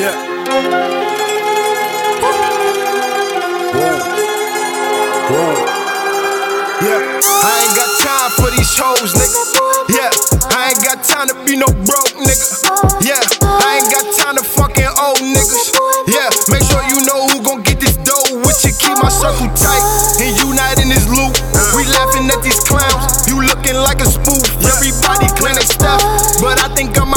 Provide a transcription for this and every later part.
Yeah. Whoa. Whoa. Yeah. I ain't got time for these hoes, nigga. Yeah. I ain't got time to be no broke nigga. Yeah. I ain't got time to fucking old niggas. Yeah. Make sure you know who gon' get this dough with you. Keep my circle tight and unite in this loop. We laughing at these clowns. You looking like a spoof. Everybody claim they stuff, but I think I'm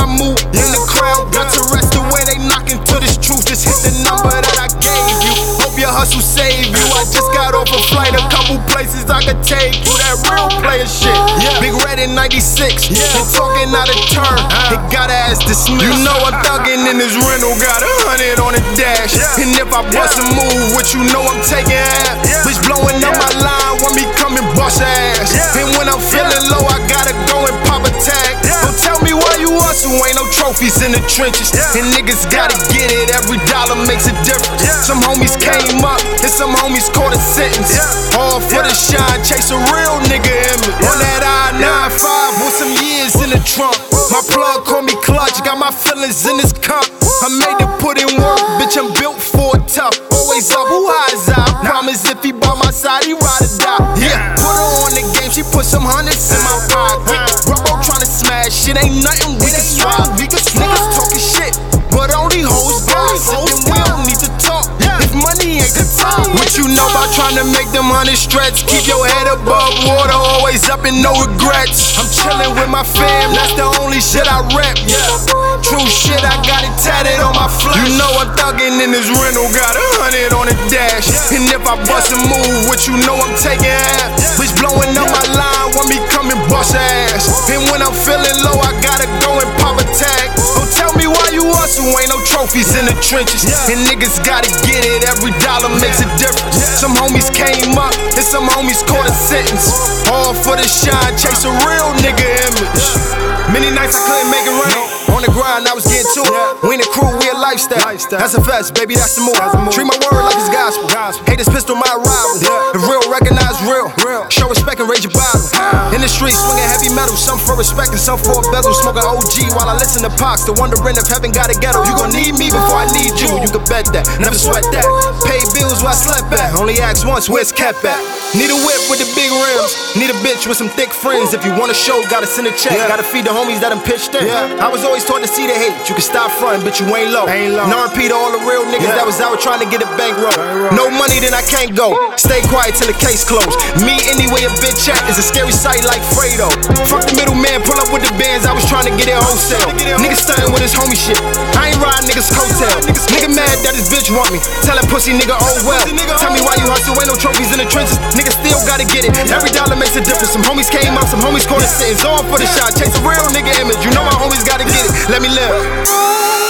places I could take you. That real player shit. Big Red in 96. And talking out of turn. Uh-huh. It got ass dismissed. You know I'm thugging in this rental. Got a hundred on the dash. And if I bust a move, what you know I'm taking half. Bitch blowing up my line when me come and bust ass. And when I'm feeling low, I gotta go and pop a tag. Don't tell me why you hustle, ain't no trophies in the trenches. And niggas gotta get it, every dollar makes a difference. Some homies came up, and some homies caught a sentence. For the shine, chase a real nigga in image. On that I-95 with some years in the trunk. My plug call me clutch, got my feelings in this cup. I made to put in work, bitch, I'm built for it tough. Always up, who eyes out? Promise if he by my side, he ride or die. Yeah, put her on the game, she put some hundreds in my pocket. Bro, tryna smash, shit ain't nothing we can swap. What you know about trying to make them hundred stretch? Keep your head above water, always up and no regrets. I'm chilling with my fam, that's the only shit I rep. True shit, I got it tatted on my flesh. You know I'm thugging in this rental, got a hundred on the dash. And if I bust a move, what you know I'm taking half. Bitch blowing up my line in the trenches. And niggas gotta get it, every dollar makes a difference. Some homies came up, and some homies caught a sentence. Uh-huh. All for the shine, chase a real nigga image. Many nights I couldn't make it rain. On the grind, I was getting to it. We in the crew, we a lifestyle. That's a fest, baby, that's the move. Treat my word like it's gospel. Hate this pistol, my rival. If real, recognize real. Show respect and raise your bottle. In the streets, swinging heavy metal. Some for respect and some for a bezel. Smoking OG while I listen to Pox. The wondering if heaven got a ghetto. You gon' need me before I need you. You can bet that. Never sweat that. Pay bills where I slept at. Only ask once, where's kept at? Need a whip with the big rims. Need a bitch with some thick friends. If you want a show, gotta send a check. Gotta feed the homies that I'm pitched in. I was always taught to see the hate. You can stop frontin', but you ain't low. Ain't low. No repeat all the real niggas that was out trying to get a bankroll. No money, then I can't go. Stay quiet till the case closed. Me anyway, a bitch chat is a scary sight like Fredo. Fuck the middleman, pull up with the bands. I was trying to get it wholesale. Niggas stunting with his homie shit. I ain't riding niggas hotel. Nigga mad that his bitch want me. Tell that pussy nigga, oh well. Tell me why you hustle, ain't no trophies in the trenches. Niggas still gotta get it. Every dollar makes a difference. Some homies came out, some homies corner sitting. On for the shot, chase a real nigga image. You know my homies gotta get it. Let me live.